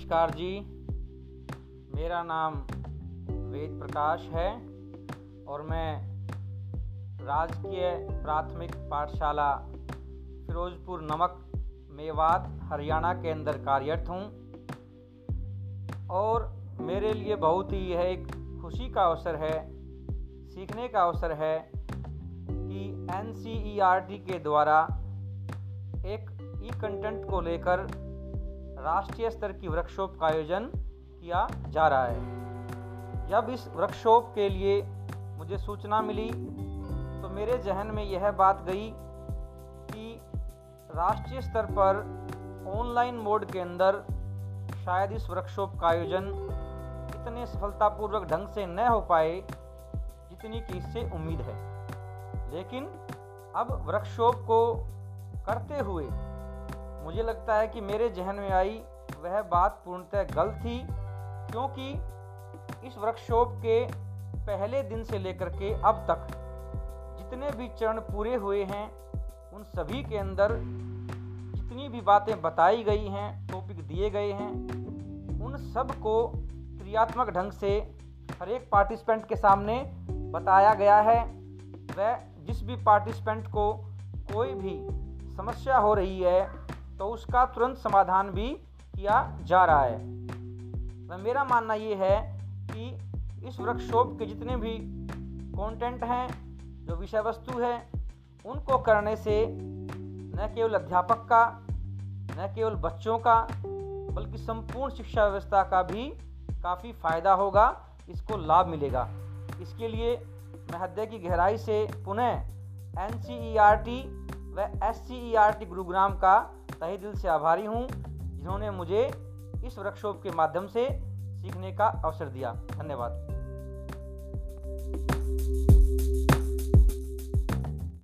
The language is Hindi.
नमस्कार जी। मेरा नाम वेद प्रकाश है और मैं राजकीय प्राथमिक पाठशाला फिरोज़पुर नमक मेवात, हरियाणा के अंदर कार्यरत हूँ। और मेरे लिए बहुत ही यह एक खुशी का अवसर है, सीखने का अवसर है कि एन के द्वारा एक ई कंटेंट को लेकर राष्ट्रीय स्तर की वर्कशॉप का आयोजन किया जा रहा है। जब इस वर्कशॉप के लिए मुझे सूचना मिली तो मेरे जहन में यह बात गई कि राष्ट्रीय स्तर पर ऑनलाइन मोड के अंदर शायद इस वर्कशॉप का आयोजन इतने सफलतापूर्वक ढंग से न हो पाए जितनी कि इससे उम्मीद है। लेकिन अब वर्कशॉप को करते हुए मुझे लगता है कि मेरे जहन में आई वह बात पूर्णतः गलत थी, क्योंकि इस वर्कशॉप के पहले दिन से लेकर के अब तक जितने भी चरण पूरे हुए हैं, उन सभी के अंदर जितनी भी बातें बताई गई हैं टॉपिक दिए गए हैं, उन सबको क्रियात्मक ढंग से हर एक पार्टिसिपेंट के सामने बताया गया है। वह जिस भी पार्टिसिपेंट को कोई भी समस्या हो रही है तो उसका तुरंत समाधान भी किया जा रहा है। तो मेरा मानना ये है कि इस वर्कशॉप के जितने भी कंटेंट हैं, जो विषय वस्तु है, उनको करने से न केवल अध्यापक का, न केवल बच्चों का, बल्कि संपूर्ण शिक्षा व्यवस्था का भी काफ़ी फ़ायदा होगा, इसको लाभ मिलेगा। इसके लिए मैं हृदय की गहराई से पुनः N C E R T व S C E R T Gurugram का तहे दिल से आभारी हूँ, जिन्होंने मुझे इस वर्कशॉप के माध्यम से सीखने का अवसर दिया। धन्यवाद।